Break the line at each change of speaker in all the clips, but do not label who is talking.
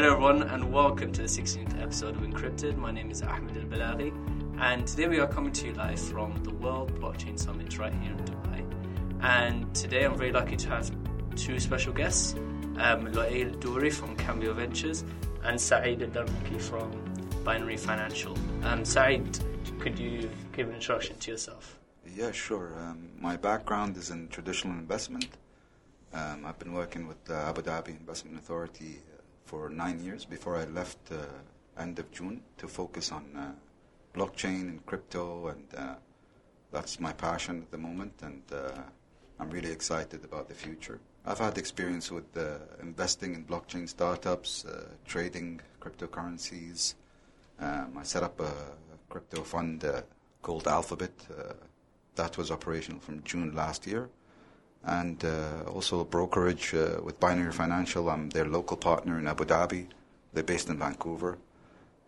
Hello, everyone, and welcome to the 16th episode of Encrypted. My name is Ahmed Al Balaghi, and today we are coming to you live from the World Blockchain Summit right here in Dubai. And today I'm very lucky to have two special guests um, Loail Douri from Kambio Ventures and Saeed Al Darmaki from Binary Financial. Um, Saeed, could you give an introduction to yourself?
Yeah, sure. Um, my background is in traditional investment. Um, I've been working with the Abu Dhabi Investment Authority for nine years before I left uh, end of June to focus on uh, blockchain and crypto, and uh, that's my passion at the moment, and uh, I'm really excited about the future. I've had experience with uh, investing in blockchain startups, trading cryptocurrencies. Um, I set up a crypto fund called Alphabet that was operational from June last year. And uh, also a brokerage uh, with Binary Financial. I'm their local partner in Abu Dhabi. They're based in Vancouver.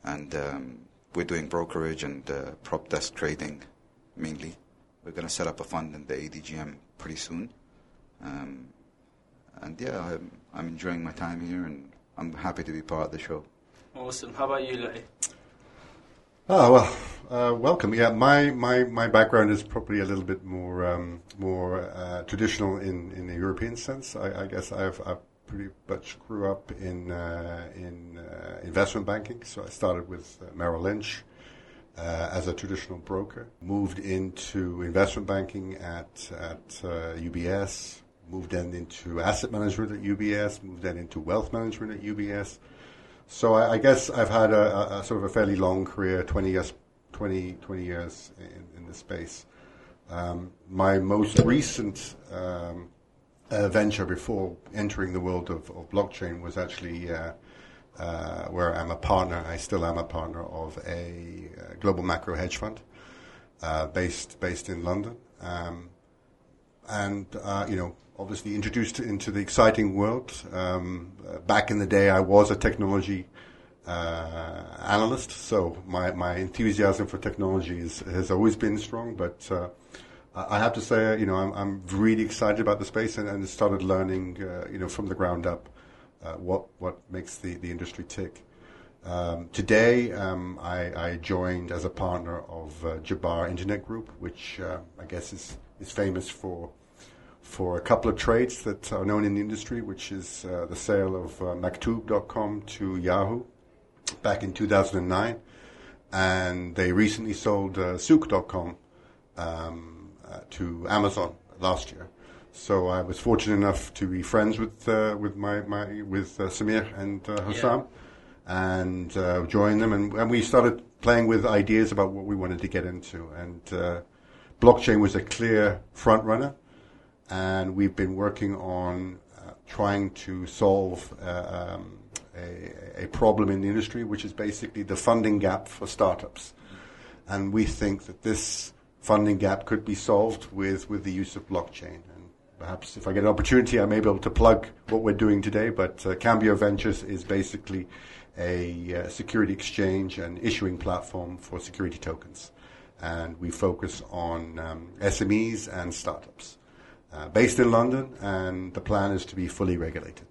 And um, we're doing brokerage and uh, prop desk trading mainly. We're going to set up a fund in the ADGM pretty soon. Um, and yeah, I'm, I'm, enjoying my time here and I'm happy to be part of the show.
Awesome. How about you, Lily?
Oh well, uh, welcome. Yeah, my, my, my background is probably a little bit more um, more uh, traditional in, in the European sense. I, I guess I've, I've, pretty much grew up in uh, in uh, investment banking. So I started with uh, Merrill Lynch uh, as a traditional broker. Moved into investment banking at at UBS. Moved then into asset management at UBS. Moved then into wealth management at UBS so I, I guess I've had a, a, sort of a fairly long career, 20 years, 20, 20 years in, in this space. Um, my most recent um, uh, venture before entering the world of, of blockchain was actually uh, uh, where I'm a partner. I still am a partner of a uh, global macro hedge fund uh, based based in London. Um, and uh, you know, obviously introduced into the exciting world. Um, uh, back in the day, I was a technology uh, analyst, so my, my enthusiasm for technology is, has always been strong. But uh, I have to say, you know, I'm, I'm really excited about the space and, and started learning, uh, you know, from the ground up uh, what what makes the, the industry tick. Um, today, um, I, I, joined as a partner of uh, Jabbar Internet Group, which I guess is is famous for for a couple of trades that are known in the industry, which is uh, the sale of uh, Maktoob.com to Yahoo back in 2009, and they recently sold uh, Souq.com um, uh, to Amazon last year. So I was fortunate enough to be friends with uh, with my, my with uh, Samir and uh, Hussam, yeah. and uh, join them, and, and, we started playing with ideas about what we wanted to get into, and blockchain was a clear front runner and we've been working on uh, trying to solve uh, um, a, a, problem in the industry, which is basically the funding gap for startups. And we think that this funding gap could be solved with, with the use of blockchain. And perhaps if I get an opportunity, I may be able to plug what we're doing today. But uh, Kambio Ventures is basically a uh, security exchange and issuing platform for security tokens. And we focus on um, SMEs and startups uh, based in London, and the plan is to be fully regulated.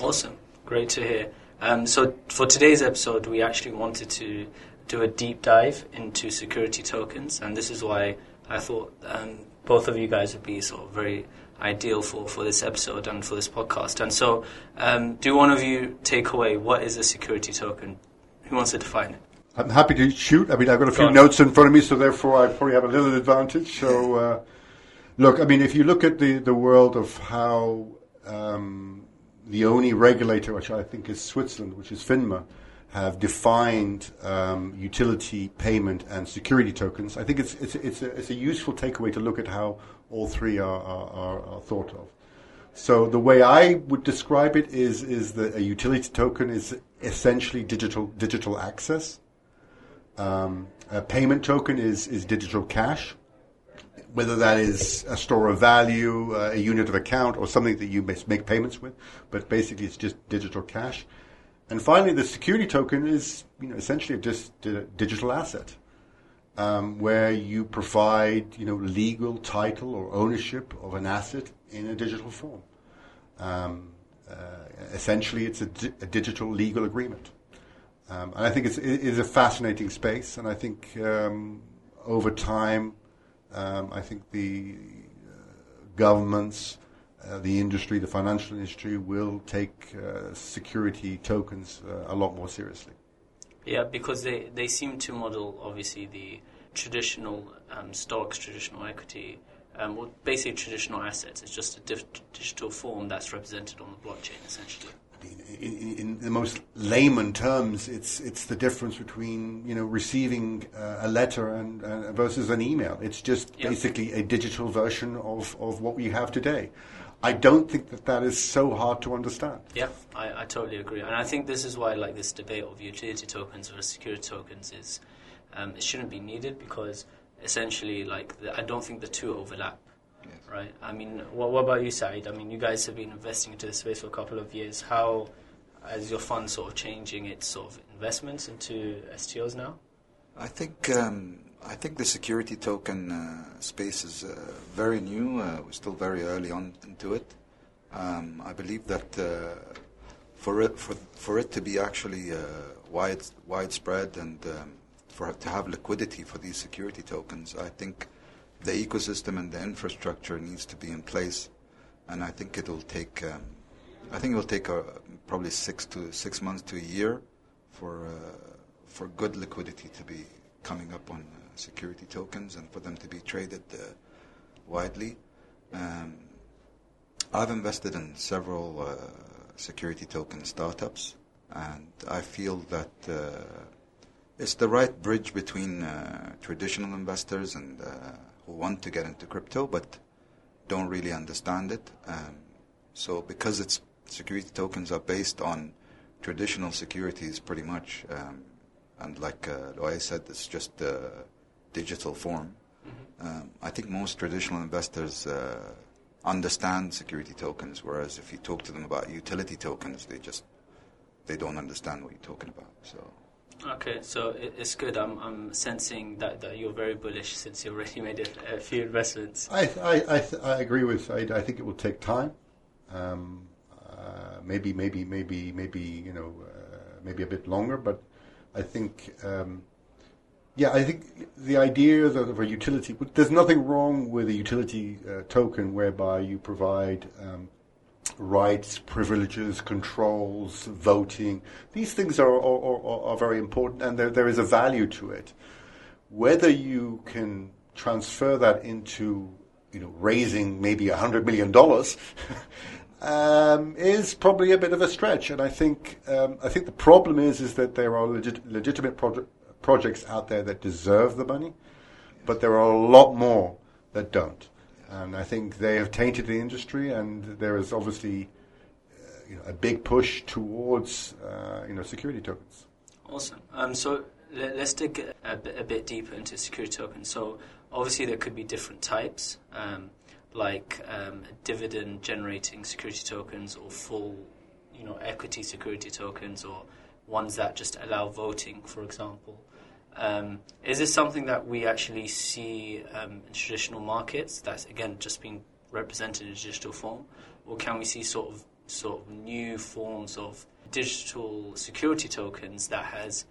Awesome, great to hear. Um, so for today's episode, we actually wanted to do a deep dive into security tokens, and this is why I thought um, both of you guys would be sort of very ideal for, for this episode and for this podcast. And so, um, do one of you take away what is a security token? Who wants to define it?
I'm happy to shoot. I mean, I've got a few notes in front of me, so therefore I probably have a little advantage. So. Uh, Look, I mean, if you look at the, the world of how um, the only regulator, which I think is Switzerland, which is FINMA, have defined um, utility, payment, and security tokens, I think it's, it's, it's, a, it's a useful takeaway to look at how all three are, are, are, thought of. So the way I would describe it is, is that a utility token is essentially digital, digital access. Um, a payment token is, is digital cash whether that is a store of value, uh, a unit of account, or something that you make payments with. But basically, it's just digital cash. And finally, the security token is you know, essentially just a digital asset, um, where you provide you know, legal title or ownership of an asset in a digital form. Um, essentially, it's a, di- a, digital legal agreement. Um, and I think it's, it is a fascinating space, and I think um, over time, um, I think the uh, governments, uh, the industry, the financial industry will take uh, security tokens a lot more seriously.
Yeah, because they, they seem to model, obviously, the traditional um, stocks, traditional equity, um, basically traditional assets. It's just a digital form that's represented on the blockchain, essentially.
In, in, in, the most layman terms, it's it's the difference between you know receiving uh, a letter and uh, versus an email. It's just yep. basically a digital version of, of what we have today. I don't think that that is so hard to understand.
Yeah, I, I totally agree, and I think this is why like this debate of utility tokens versus security tokens is um, it shouldn't be needed because essentially like the, I don't think the two overlap. Yes. Right. I mean, what, what about you, Saeed? I mean, you guys have been investing into this space for a couple of years. How is your fund sort of changing its sort of investments into STOs now?
I think um, I think the security token uh, space is uh, very new. Uh, we're still very early on into it. Um, I believe that uh, for it for for it to be actually uh, wide widespread and um, for to have liquidity for these security tokens, I think the ecosystem and the infrastructure needs to be in place, and I think it'll take um, I think it'll take uh, probably six to six months to a year for for good liquidity to be coming up on security tokens and for them to be traded uh, widely. Um, I've invested in several uh, security token startups, and I feel that uh, it's the right bridge between traditional investors and who want to get into crypto but don't really understand it. Um, so because it's security tokens are based on traditional securities pretty much, um, and like uh, Louay said, it's just a digital form. Mm-hmm. Um, I think most traditional investors uh, understand security tokens, whereas if you talk to them about utility tokens, they just they don't understand what you're talking about. So.
Okay, so it's good. I'm, I'm sensing that, that you're very bullish since you already made a, few investments.
I I, I, I, agree with. I, I think it will take time. Um, uh, maybe maybe maybe maybe you know uh, maybe a bit longer, but I think um, yeah, I think the idea of a utility, there's nothing wrong with a utility uh, token whereby you provide um, rights, privileges, controls, voting. These things are, are, are, very important and there, there is a value to it. Whether you can transfer that into you know, raising maybe $100 million um, is probably a bit of a stretch. And I think, um, I think the problem is, is that there are legit, legitimate projects projects out there that deserve the money, but there are a lot more that don't. And I think they have tainted the industry, and there is obviously uh, you know, a big push towards uh, you know security tokens.
Awesome. Um, so let, us dig a, bit, a bit deeper into security tokens. So obviously there could be different types, um, like um, dividend generating security tokens or full you know equity security tokens or ones that just allow voting, for example. Um, is this something that we actually see um, in traditional markets that's again just being represented in digital form, or can we see sort of sort of new forms of digital security tokens that has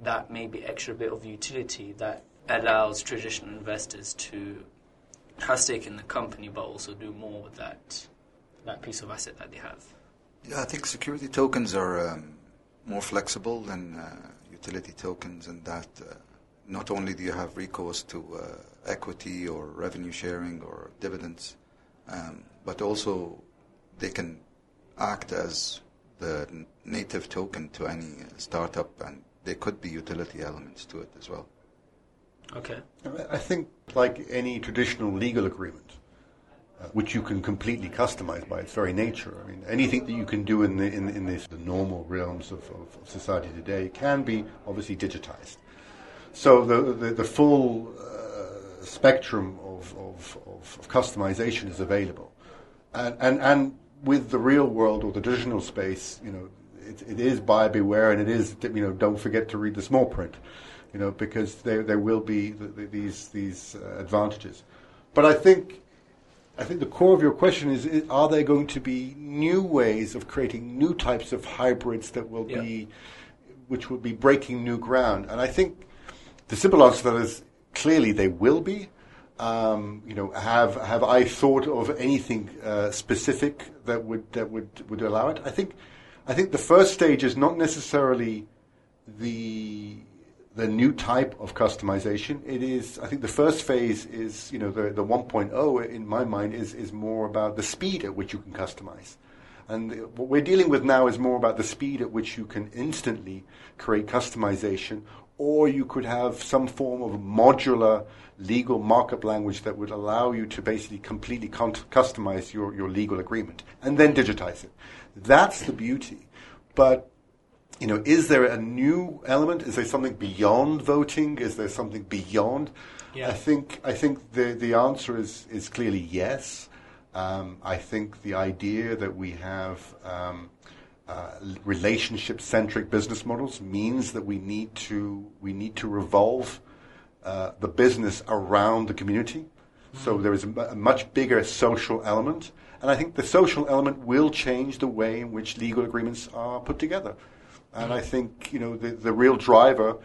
that maybe extra bit of utility that allows traditional investors to have stake in the company but also do more with that that piece of asset that they have?
Yeah, I think security tokens are um, more flexible than uh, utility tokens and that uh, not only do you have recourse to uh, equity or revenue sharing or dividends, um, but also they can act as the native token to any uh, startup, and there could be utility elements to it as well.
Okay.
I think, like any traditional legal agreement, which you can completely customize by its very nature. I mean, anything that you can do in the in, in this, the normal realms of, of, society today can be obviously digitized. So the the, the full uh, spectrum of, of, of, customization is available, and, and and with the real world or the traditional space, you know, it, it is buyer beware, and it is you know don't forget to read the small print, you know, because there there will be the, the, these these uh, advantages. But I think I think the core of your question is, is are there going to be new ways of creating new types of hybrids that will
Yeah.
be, which will be breaking new ground? And I think the simple answer to that is clearly they will be. Um, you know, have have I thought of anything uh, specific that would that would would allow it? I think I think the first stage is not necessarily the the new type of customization. It is, I think, the first phase is, you know, the the 1.0 in my mind is is more about the speed at which you can customize. And what we're dealing with now is more about the speed at which you can instantly create customization, or you could have some form of modular legal markup language that would allow you to basically completely con- customize your, your legal agreement and then digitize it. That's the beauty. But you know, is there a new element? Is there something beyond voting? Is there something beyond?
Yeah.
I think I think the the answer is is clearly yes. Um, I think the idea that we have um, uh, relationship centric business models means that we need to we need to revolve uh, the business around the community. So there is a, a much bigger social element, and I think the social element will change the way in which legal agreements are put together. And I think you know the, the real driver,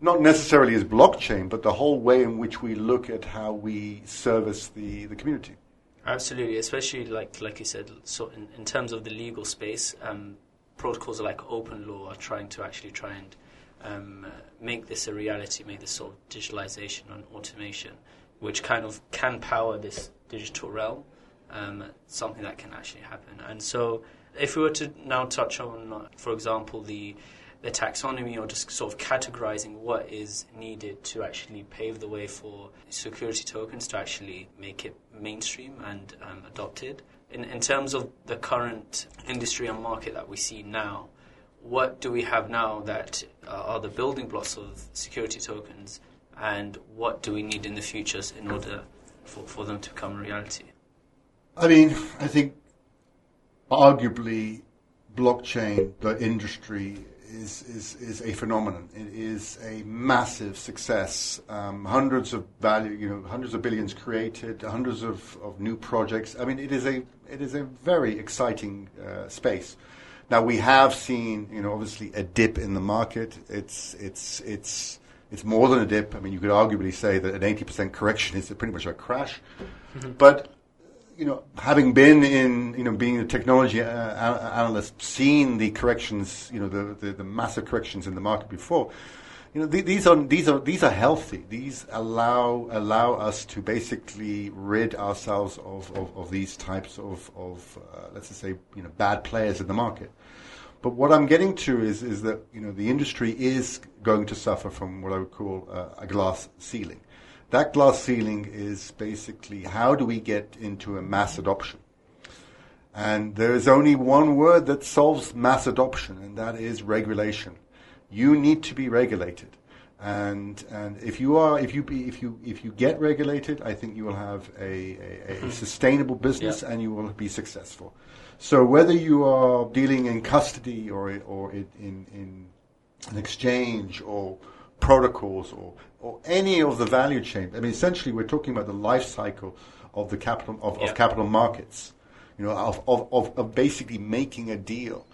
not necessarily is blockchain, but the whole way in which we look at how we service the, the community.
Absolutely, especially like like you said, so in, in terms of the legal space, um, protocols like OpenLaw are trying to actually try and um, make this a reality, make this sort of digitalization and automation, which kind of can power this digital realm, um, something that can actually happen. And so, if we were to now touch on, for example, the the taxonomy or just sort of categorizing what is needed to actually pave the way for security tokens to actually make it mainstream and um, adopted. In, in terms of the current industry and market that we see now, what do we have now that are the building blocks of security tokens, and what do we need in the future in order for, for them to become a reality?
I mean, I think arguably blockchain, the industry, is, is, is a phenomenon. It is a massive success. Um, hundreds of value, you know, hundreds of billions created, hundreds of, of new projects. I mean, it is a it is a very exciting uh, space. Now we have seen, you know, obviously a dip in the market. It's it's it's it's more than a dip. I mean, you could arguably say that an eighty percent correction is pretty much a crash. But you know, having been in, you know, being a technology uh, analyst, seen the corrections, you know, the, the, the massive corrections in the market before, you know, th- these are these are these are healthy. These allow allow us to basically rid ourselves of, of, of these types of of uh, let's just say you know bad players in the market. But what I'm getting to is is that you know the industry is going to suffer from what I would call uh, a glass ceiling. That glass ceiling is basically how do we get into a mass adoption? And there is only one word that solves mass adoption, and that is regulation. You need to be regulated. And, and if you are, if you, be, if you, if you get regulated, I think you will have a, a, a hmm. sustainable business
Yeah.
and you will be successful. So whether you are dealing in custody or, or in, in, in an exchange or protocols or, or any of the value chain. I mean, essentially, we're talking about the life cycle of the capital of,
Yeah.
of capital markets. You know, of, of, of, of basically making a deal.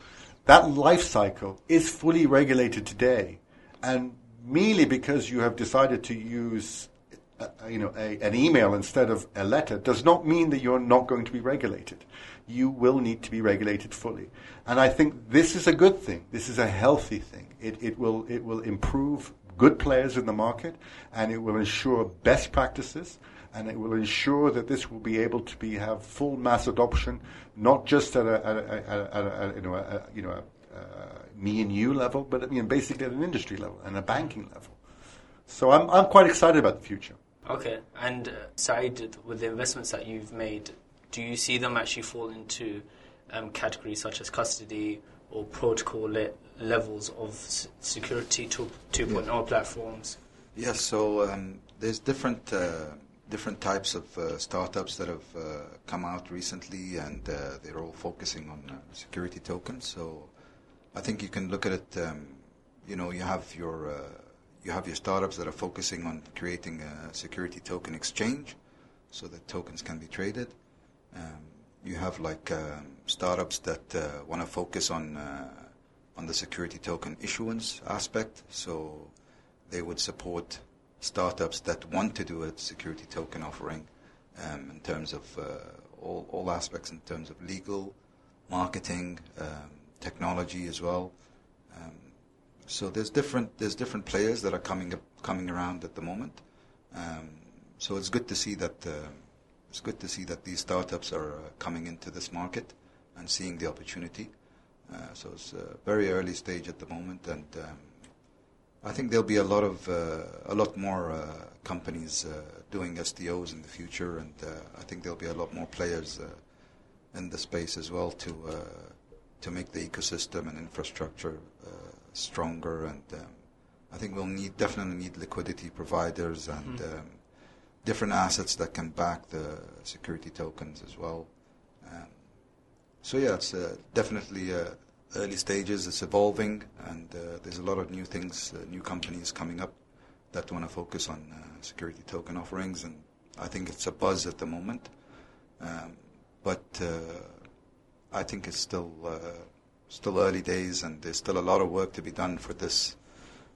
That life cycle is fully regulated today, and merely because you have decided to use, uh, you know, a, an email instead of a letter does not mean that you're not going to be regulated. You will need to be regulated fully, and I think this is a good thing. This is a healthy thing. It, it will it will improve good players in the market, and it will ensure best practices, and it will ensure that this will be able to be have full mass adoption, not just at a, at a, at a, at a, you know a, you know a, me and you level, but I mean basically at an industry level and a banking level. So I'm I'm quite excited about the future.
Okay, and uh, with the investments that you've made, do you see them actually fall into um, categories such as custody or protocol le- levels of s- security to 2.0 platforms?
Yes, so um, there's different uh, different types of uh, startups that have uh, come out recently, and uh, they're all focusing on uh, security tokens. So I think you can look at it. Um, you know, you have your uh, you have your startups that are focusing on creating a security token exchange, so that tokens can be traded. Um, you have like um, startups that uh, want to focus on uh, on the security token issuance aspect. So they would support startups that want to do a security token offering um, in terms of uh, all, all aspects, in terms of legal, marketing, um, technology as well. Um, so there's different there's different players that are coming up, coming around at the moment. Um, so it's good to see that uh, it's good to see that these startups are uh, coming into this market and seeing the opportunity. Uh, so it's a very early stage at the moment, and um, I think there'll be a lot of uh, a lot more uh, companies uh, doing STOs in the future, and I think there'll be a lot more players in the space as well to to make the ecosystem and infrastructure stronger. And um, I think we'll need definitely need liquidity providers and mm-hmm. um, different assets that can back the security tokens as well. Um, so yeah, it's uh, definitely uh, early stages. It's evolving, and uh, there's a lot of new things, uh, new companies coming up that want to focus on uh, security token offerings, and I think it's a buzz at the moment. Um, but uh, I think it's still still early days, and there's still a lot of work to be done for this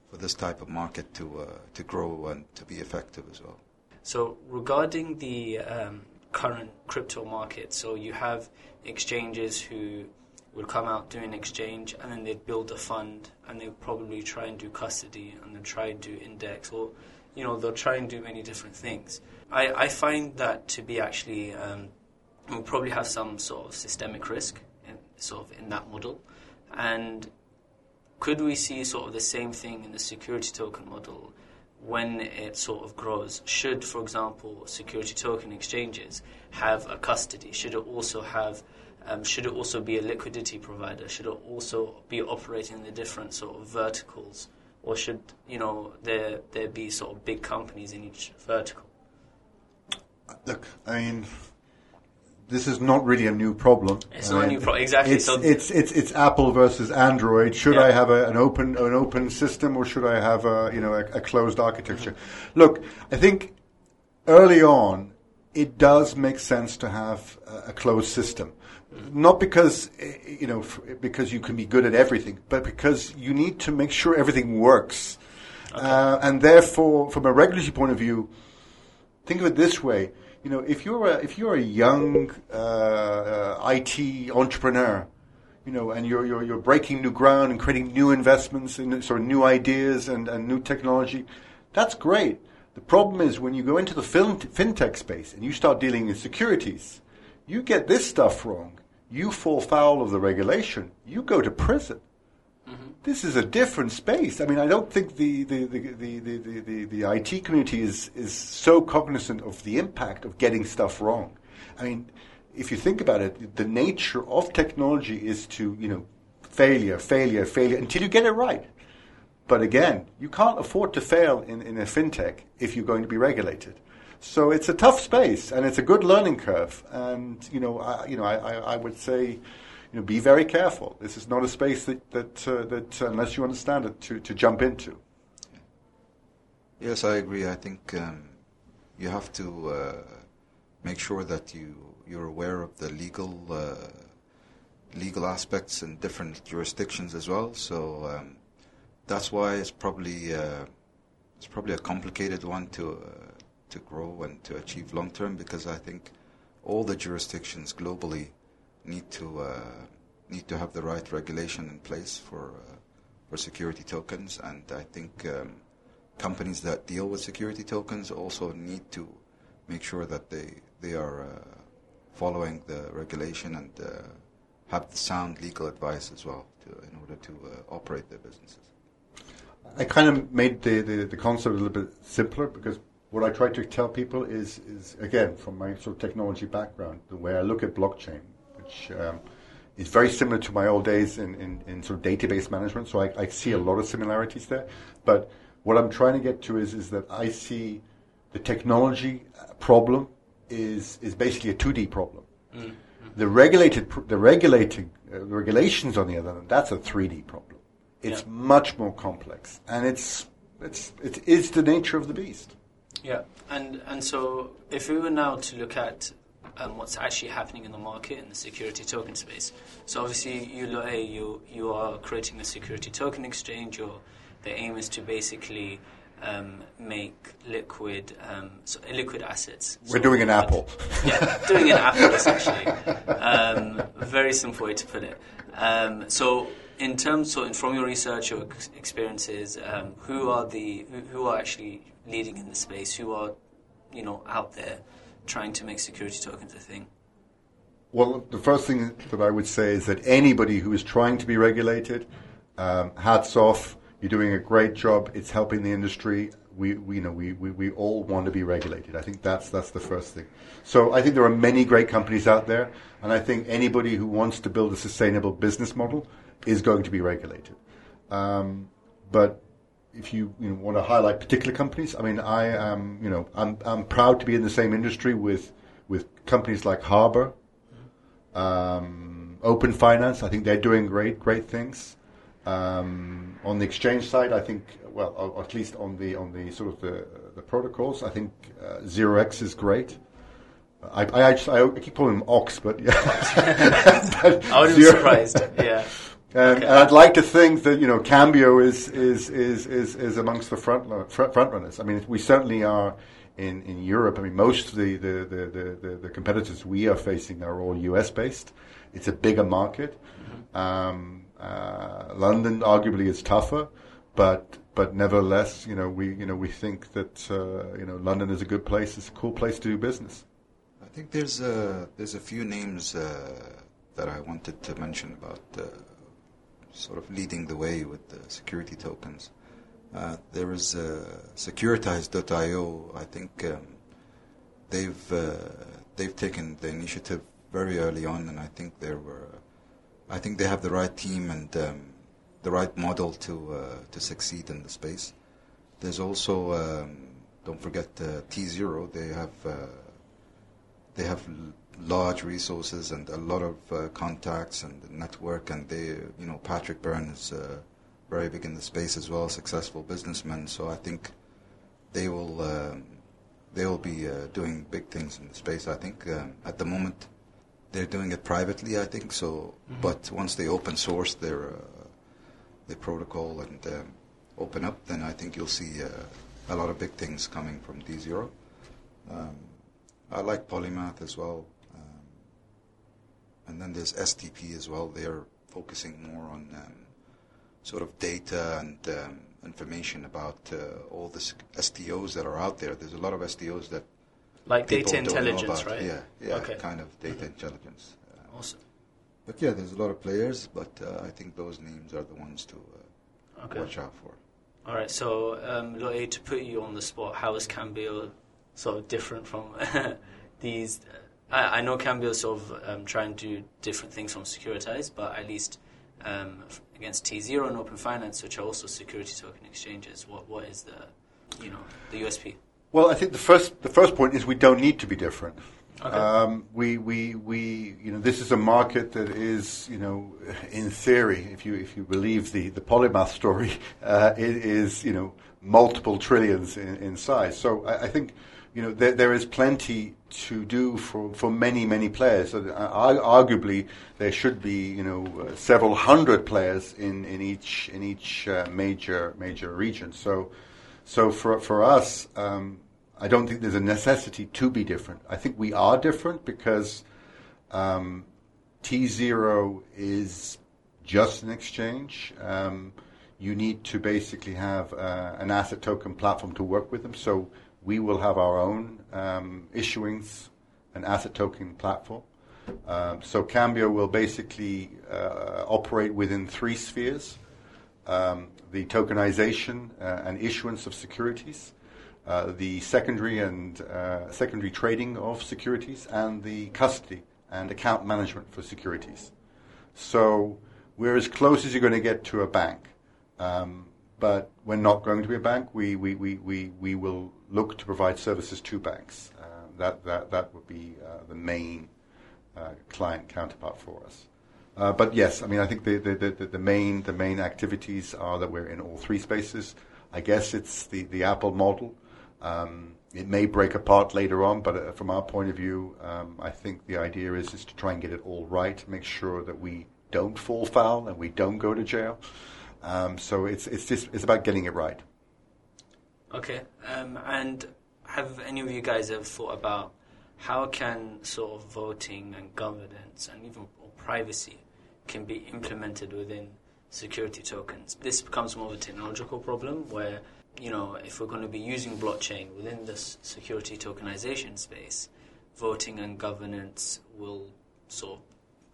for this type of market to to grow and to be effective as well.
So regarding the um, current crypto market, so you have exchanges who would come out doing exchange and then they'd build a fund and they'd probably try and do custody and then try and do index or you know they'll try and do many different things. I, I find that to be actually um, we'll probably have some sort of systemic risk in, sort of in that model. And could we see sort of the same thing in the security token model when it sort of grows should for example security token exchanges have a custody should it also have um, should it also be a liquidity provider? Should it also be operating in the different sort of verticals, or should you know there there be sort of big companies in each vertical?
Look, I mean, this is not really a new problem.
It's not a new problem, exactly.
It's, so it's, it's, it's Apple versus Android. Should yeah. I have a, an open an open system or should I have a you know a, a closed architecture? Mm-hmm. Look, I think early on it does make sense to have a, a closed system not because eh, you know because you can be good at everything, but because you need to make sure everything works. Okay. Uh, and therefore, from a regulatory point of view, think of it this way: you know, if you're a, if you're a young uh, uh, IT entrepreneur, you know, and you're, you're you're breaking new ground and creating new investments and sort of new ideas and, and new technology, that's great. The problem is when you go into the fin- fintech space and you start dealing in securities, you get this stuff wrong you fall foul of the regulation, you go to prison. Mm-hmm. This is a different space. I mean, I don't think the, the, the, the, the, the, the IT community is, is so cognizant of the impact of getting stuff wrong. I mean, if you think about it, the nature of technology is to, you know, failure, failure, failure until you get it right. But again, you can't afford to fail in, in a fintech if you're going to be regulated. So it's a tough space, and it's a good learning curve. And you know, I, you know, I, I, would say, you know, be very careful. This is not a space that that, uh, that unless you understand it, to, to jump into.
Yes, I agree. I think um, you have to uh, make sure that you you're aware of the legal uh, legal aspects in different jurisdictions as well. So um, that's why it's probably uh, it's probably a complicated one to uh, to grow and to achieve long term because I think all the jurisdictions globally need to uh, need to have the right regulation in place for uh, for security tokens, and I think um, companies that deal with security tokens also need to make sure that they they are uh, following the regulation and uh, have sound legal advice as well to, in order to uh, operate their businesses.
I kind of made the, the, the concept a little bit simpler because what I try to tell people is, is again, from my sort of technology background, the way I look at blockchain, which um, is very similar to my old days in, in, in sort of database management. So I, I, see a lot of similarities there. But what I'm trying to get to is, is that I see the technology problem is, is basically a 2D problem. Mm-hmm. The regulated, the regulating, uh, regulations on the other hand, that's a 3D problem. It's yeah. much more complex, and it's, it's, it is the nature of the beast.
Yeah, and and so if we were now to look at um, what's actually happening in the market in the security token space. So obviously, you Loe, you you are creating a security token exchange. Your the aim is to basically um, make liquid um, so liquid assets.
We're doing an Apple.
Yeah, doing an Apple essentially. Um, very simple way to put it. Um, so in terms, so from your research or experiences, um, who are the who, who are actually leading in the space? Who are you know out there trying to make security tokens a thing?
Well, the first thing that I would say is that anybody who is trying to be regulated, um, hats off. You're doing a great job. It's helping the industry. We, we, you know, we, we, we all want to be regulated. I think that's, that's the first thing. So I think there are many great companies out there, and I think anybody who wants to build a sustainable business model is going to be regulated. Um, but if you, you know, want to highlight particular companies, I mean, I am, you know, I'm, I'm proud to be in the same industry with, with companies like Harbor, um, Open Finance. I think they're doing great, great things. Um, on the exchange side, I think, well, or at least on the on the sort of the, the protocols, I think uh, Zero X is great. I, I, actually, I keep calling them Ox, but yeah.
but I would be surprised. Yeah.
And, okay. and, I'd like to think that you know Kambio is is is is, is amongst the front front runners. I mean, we certainly are in, in Europe. I mean, most of the the, the, the, the competitors we are facing are all US based. It's a bigger market. Mm-hmm. Um, uh, London arguably is tougher, but but nevertheless, you know, we you know we think that uh, you know London is a good place. It's a cool place to do business.
I think there's a there's a few names uh, that I wanted to mention about uh, sort of leading the way with the security tokens. Uh, there is uh, Securitize.io. I think um, they've they've taken the initiative very early on, and I think there were I think they have the right team and um, the right model to uh, to succeed in the space. There's also um, don't forget uh, T Zero. They have uh, they have large resources and a lot of uh, contacts and network, and they you know Patrick Byrne is uh, very big in the space as well, successful businessman. So I think they will um, they will be uh, doing big things in the space. I think um, at the moment they're doing it privately, I think. So, mm-hmm. but once they open source their uh, their protocol and um, open up, then I think you'll see uh, a lot of big things coming from T Zero. Um, I like Polymath as well, and then there's STP as well. They're focusing more on um, sort of data and um, information about uh, all the STOs that are out there. There's a lot of STOs that
like data intelligence, right?
Yeah, yeah, okay. kind of data mm-hmm. intelligence.
Uh, awesome.
But yeah, there's a lot of players, but uh, I think those names are the ones to uh, okay. watch out for.
All right, so um, Loe, to put you on the spot, how is Kambio sort of different from these? I, I, know Kambio sort of um, trying to do different things from Securitize, but at least um, against T Zero and Open Finance, which are also security token exchanges, what what is the you know the USP?
Well, I think the first the first point is we don't need to be different. Okay. Um, we, we, we, you know, this is a market that is, you know, in theory, if you if you believe the the polymath story, uh, it is, you know, multiple trillions in, in size. So I, I think, you know, there, there is plenty to do for, for many many players. Uh, arguably, there should be, you know, uh, several hundred players in, in each in each uh, major major region. So. So for for us, um, I don't think there's a necessity to be different. I think we are different because um, T zero is just an exchange. Um, you need to basically have uh, an asset token platform to work with them. So we will have our own um, issuings, an asset token platform. Um, so Kambio will basically uh, operate within three spheres um, the tokenization uh, and issuance of securities, uh, the secondary and uh, secondary trading of securities, and the custody and account management for securities. So we're as close as you're going to get to a bank. Um, but we're not going to be a bank. We, we, we, we, we will look to provide services to banks. Uh, that, that, that would be uh, the main uh, client counterpart for us. Uh, but yes, I mean, I think the, the, the, the, main the main activities are that we're in all three spaces. I guess it's the, the Apple model. Um, it may break apart later on, but from our point of view, um, I think the idea is, is to try and get it all right, make sure that we don't fall foul and we don't go to jail. Um, so it's it's just it's about getting it right.
Okay, um, and have any of you guys ever thought about how can sort of voting and governance and even privacy can be implemented within security tokens? This becomes more of a technological problem where you know, if we're going to be using blockchain within this security tokenization space, voting and governance will sort of,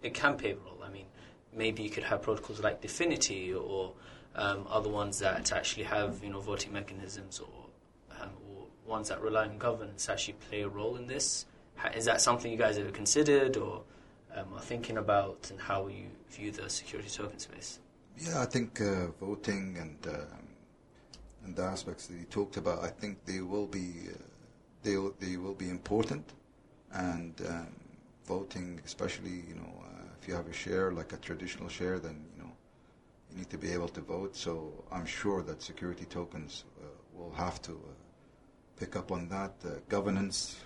it can play a role. I mean, maybe you could have protocols like Dfinity or um, the ones that actually have, you know, voting mechanisms or, um, or ones that rely on governance actually play a role in this. Is that something you guys ever considered or um, are thinking about and how you view the security token space?
Yeah, I think uh, voting and um, and the aspects that you talked about, I think they will be uh, they they will be important, and um, voting, especially you know, uh, if you have a share like a traditional share, then you need to be able to vote. So I'm sure that security tokens uh, will have to uh, pick up on that uh, governance.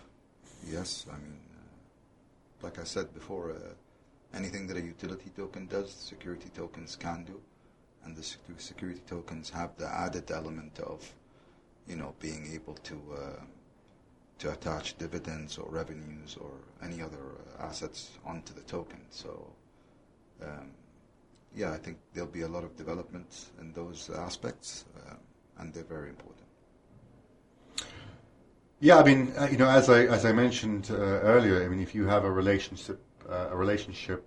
Yes, I mean, like I said before, anything that a utility token does, security tokens can do and the security tokens have the added element of, you know, being able to to attach dividends or revenues or any other assets onto the token. So, um, yeah, I think there'll be a lot of development in those aspects, uh, and they're very important.
Yeah, I mean, uh, you know, as I as I mentioned uh, earlier, I mean, if you have a relationship uh, a relationship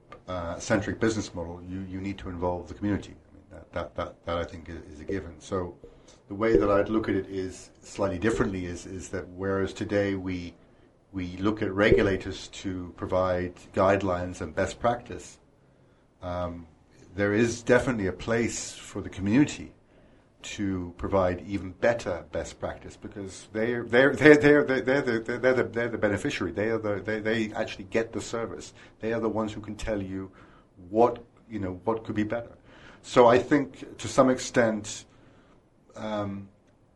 centric business model, you you need to involve the community I mean, that, that, that I think is, a given. So the way that I'd look at it is slightly differently is, is that whereas today we, we look at regulators to provide guidelines and best practice, um, there is definitely a place for the community to provide even better best practice because they're they're they're they're they're, they're, the, they're, the, they're the beneficiary. They are the they, they actually get the service. They are the ones who can tell you what you know what could be better. So I think to some extent, um,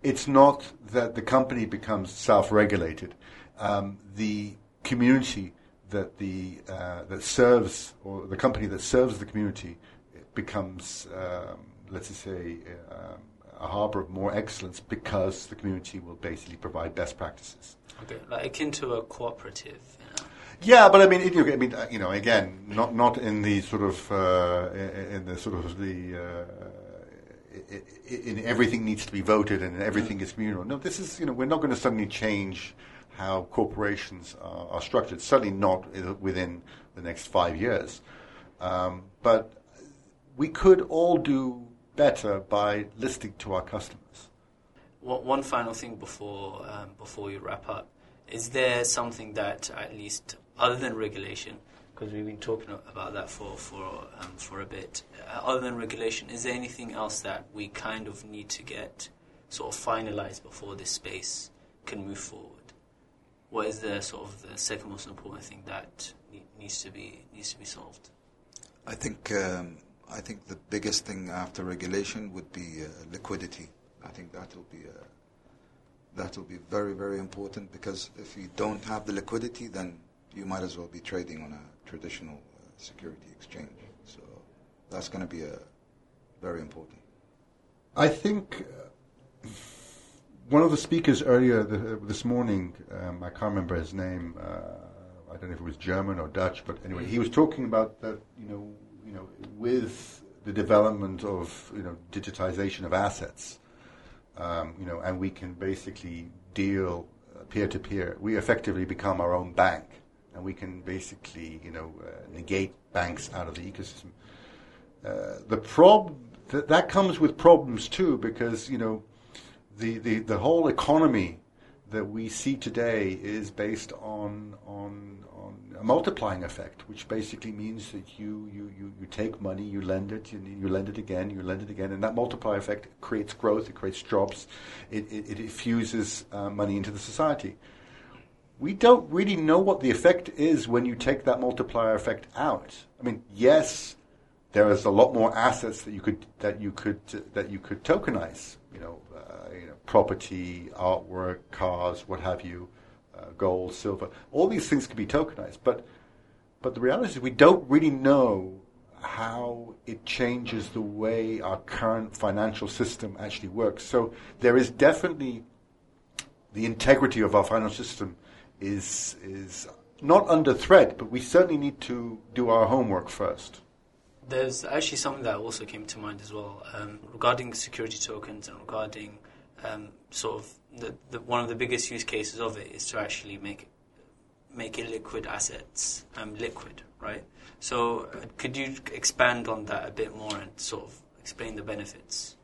it's not that the company becomes self-regulated. Um, the community that the uh, that serves or the company that serves the community becomes, um, let's just say, uh, a harbor of more excellence because the community will basically provide best practices.
Okay, like akin to a cooperative.
Yeah, but I mean, I mean, uh, you know, again, not not in the sort of uh, in the sort of the uh, in everything needs to be voted and everything is communal. No, this is you know we're not going to suddenly change how corporations are, are, structured. Certainly not within the next five years, um, but we could all do better by listening to our customers.
One final thing before um, before you wrap up. Is there something that at least other than regulation, because we've been talking about that for for um, for a bit. Uh, other than regulation, is there anything else that we kind of need to get sort of finalized before this space can move forward? What is the sort of the second most important thing that needs to be needs to be solved?
I think um, I think the biggest thing after regulation would be uh, liquidity. I think that will be uh, that will be very very important because if you don't have the liquidity, then you might as well be trading on a traditional uh, security exchange. So that's going to be a very important.
I think uh, one of the speakers earlier the, this morning, um, I can't remember his name. Uh, I don't know if it was German or Dutch, but anyway, he was talking about that. You know, you know, with the development of you know digitization of assets, um, you know, and we can basically deal peer to peer. We effectively become our own bank and we can basically, you know, uh, negate banks out of the ecosystem. Uh, the prob th- that comes with problems too, because you know, the, the, the whole economy that we see today is based on on on a multiplying effect, which basically means that you you, you, you take money, you lend it, you, you lend it again, you lend it again, and that multiplier effect creates growth, it creates jobs, it, it, it infuses uh, money into the society we don't really know what the effect is when you take that multiplier effect out. I mean, yes, there is a lot more assets that you could that you could that you could tokenize. You know, uh, you know property, artwork, cars, what have you, uh, gold, silver. All these things can be tokenized, but but the reality is we don't really know how it changes the way our current financial system actually works. So there is definitely the integrity of our financial system is is not under threat, but we certainly need to do our homework first.
There's actually something that also came to mind as well um, regarding security tokens and regarding um, sort of the, the, one of the biggest use cases of it is to actually make make illiquid assets um, liquid, right? So, uh, could you expand on that a bit more and sort of explain the benefits?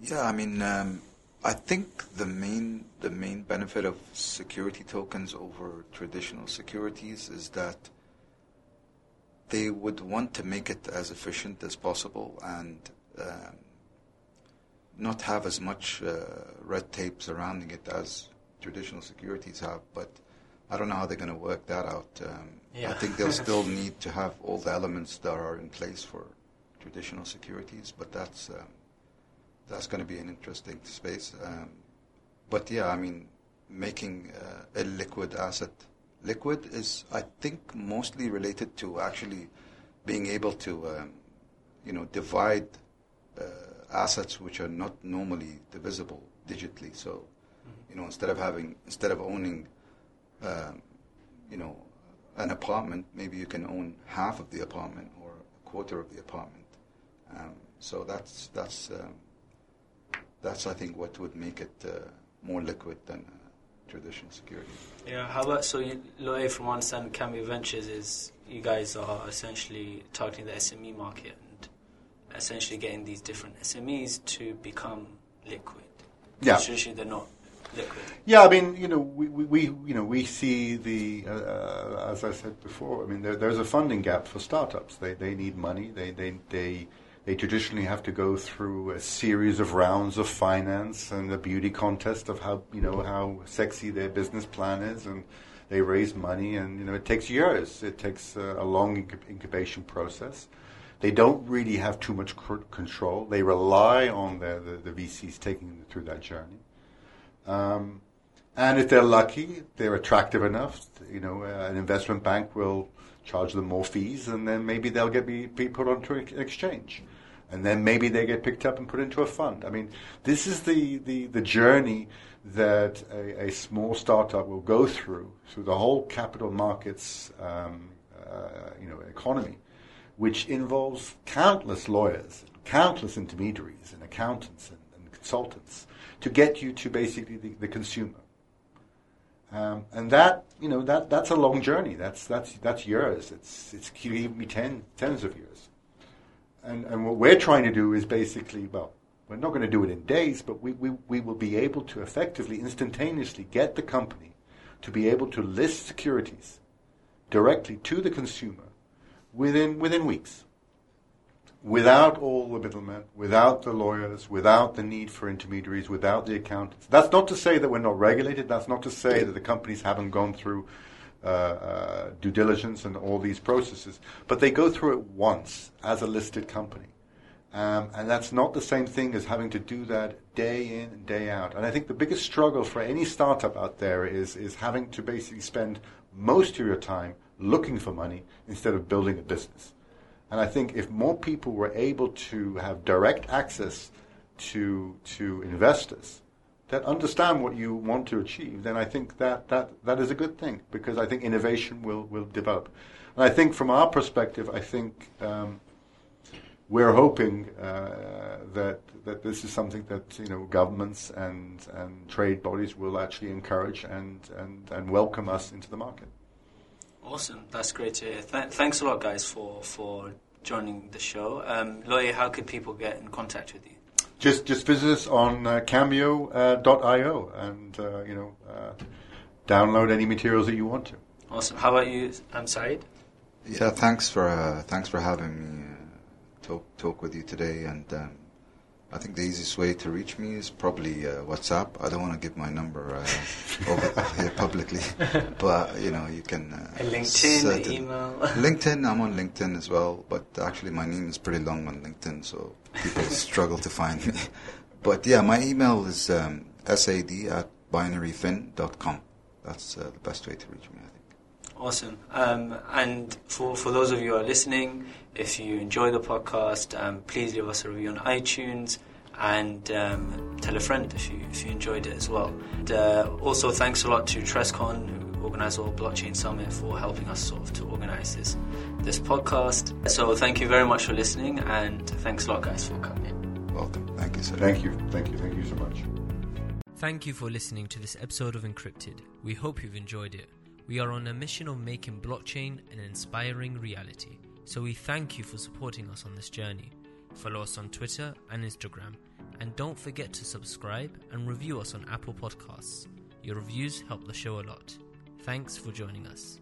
Yeah, I mean, um, I think the main the main benefit of security tokens over traditional securities is that they would want to make it as efficient as possible and um, not have as much uh, red tape surrounding it as traditional securities have. But I don't know how they're going to work that out. Um, yeah. I think they'll still need to have all the elements that are in place for traditional securities, but that's um, that's going to be an interesting space. Um, but yeah, I mean, making uh, a liquid asset liquid is, I think, mostly related to actually being able to, um, you know, divide assets which are not normally divisible digitally. So, mm-hmm. you know, instead of having, instead of owning, um, you know, an apartment, maybe you can own half of the apartment or a quarter of the apartment. Um, so that's that's um, that's I think what would make it uh, more liquid than uh, traditional security.
Yeah. How about so? Louay, from one side, Kambio Ventures is you guys are essentially targeting the SME market essentially getting these different SMEs to become liquid.
Yeah.
Traditionally, they're not liquid.
Yeah, I mean, you know, we, we, you know we see the uh, uh, as I said before. I mean, there, there's a funding gap for startups. They they need money. They they they. They traditionally have to go through a series of rounds of finance and a beauty contest of how you know how sexy their business plan is, and they raise money, and you know it takes years. It takes uh, a long incubation process. They don't really have too much control. They rely on the, the, the VCs taking them through that journey. Um, and if they're lucky, they're attractive enough. You know, uh, an investment bank will charge them more fees, and then maybe they'll get be, be put onto an exchange, and then maybe they get picked up and put into a fund. I mean, this is the the, the journey that a, a small startup will go through through the whole capital markets, um, uh, you know, economy which involves countless lawyers, countless intermediaries, and accountants and, and consultants to get you to basically the, the consumer. Um, and that, you know, that, that's a long journey. That's, that's, that's years. It's, it's even be ten, tens of years. And, and what we're trying to do is basically, well, we're not going to do it in days, but we, we, we will be able to effectively, instantaneously get the company to be able to list securities directly to the consumer within, within weeks. Without all the middlemen, without the lawyers, without the need for intermediaries, without the accountants. That's not to say that we're not regulated. That's not to say that the companies haven't gone through uh, uh, due diligence and all these processes. But they go through it once as a listed company. Um, and that's not the same thing as having to do that day in and day out. And I think the biggest struggle for any startup out there is, is having to basically spend most of your time looking for money instead of building a business. And I think if more people were able to have direct access to to investors that understand what you want to achieve, then I think that, that, that is a good thing because I think innovation will, will develop. And I think from our perspective, I think um, we're hoping uh, that that this is something that you know governments and and trade bodies will actually encourage and and, and welcome us into the market.
Awesome, that's great to hear. Th- thanks a lot, guys, for for joining the show. Um, Louay, how could people get in contact with you?
Just just visit us on uh, Kambio.io uh, and uh, you know uh, download any materials that you want to.
Awesome. How about you? I'm sorry.
Yeah, thanks for uh, thanks for having me uh, talk talk with you today, and um, I think the easiest way to reach me is probably uh, WhatsApp. I don't want to give my number uh, over here publicly, but you know you can. Uh,
LinkedIn,
certain-
email.
LinkedIn, I'm on LinkedIn as well, but actually my name is pretty long on LinkedIn, so people struggle to find me. But yeah, my email is um, sad at binaryfin.com. That's uh, the best way to reach me, I think.
Awesome. Um, and for, for those of you who are listening, if you enjoy the podcast, um, please leave us a review on iTunes and um, tell a friend if you, if you enjoyed it as well. And, uh, also, thanks a lot to Trescon, who organised World Blockchain Summit, for helping us sort of to organise this, this podcast. So, thank you very much for listening, and thanks a lot, guys, for coming in.
Welcome. Thank you, sir.
Thank you, thank you, thank you so much.
Thank you for listening to this episode of Encrypted. We hope you've enjoyed it. We are on a mission of making blockchain an inspiring reality, so we thank you for supporting us on this journey. Follow us on Twitter and Instagram, and don't forget to subscribe and review us on Apple Podcasts. Your reviews help the show a lot. Thanks for joining us.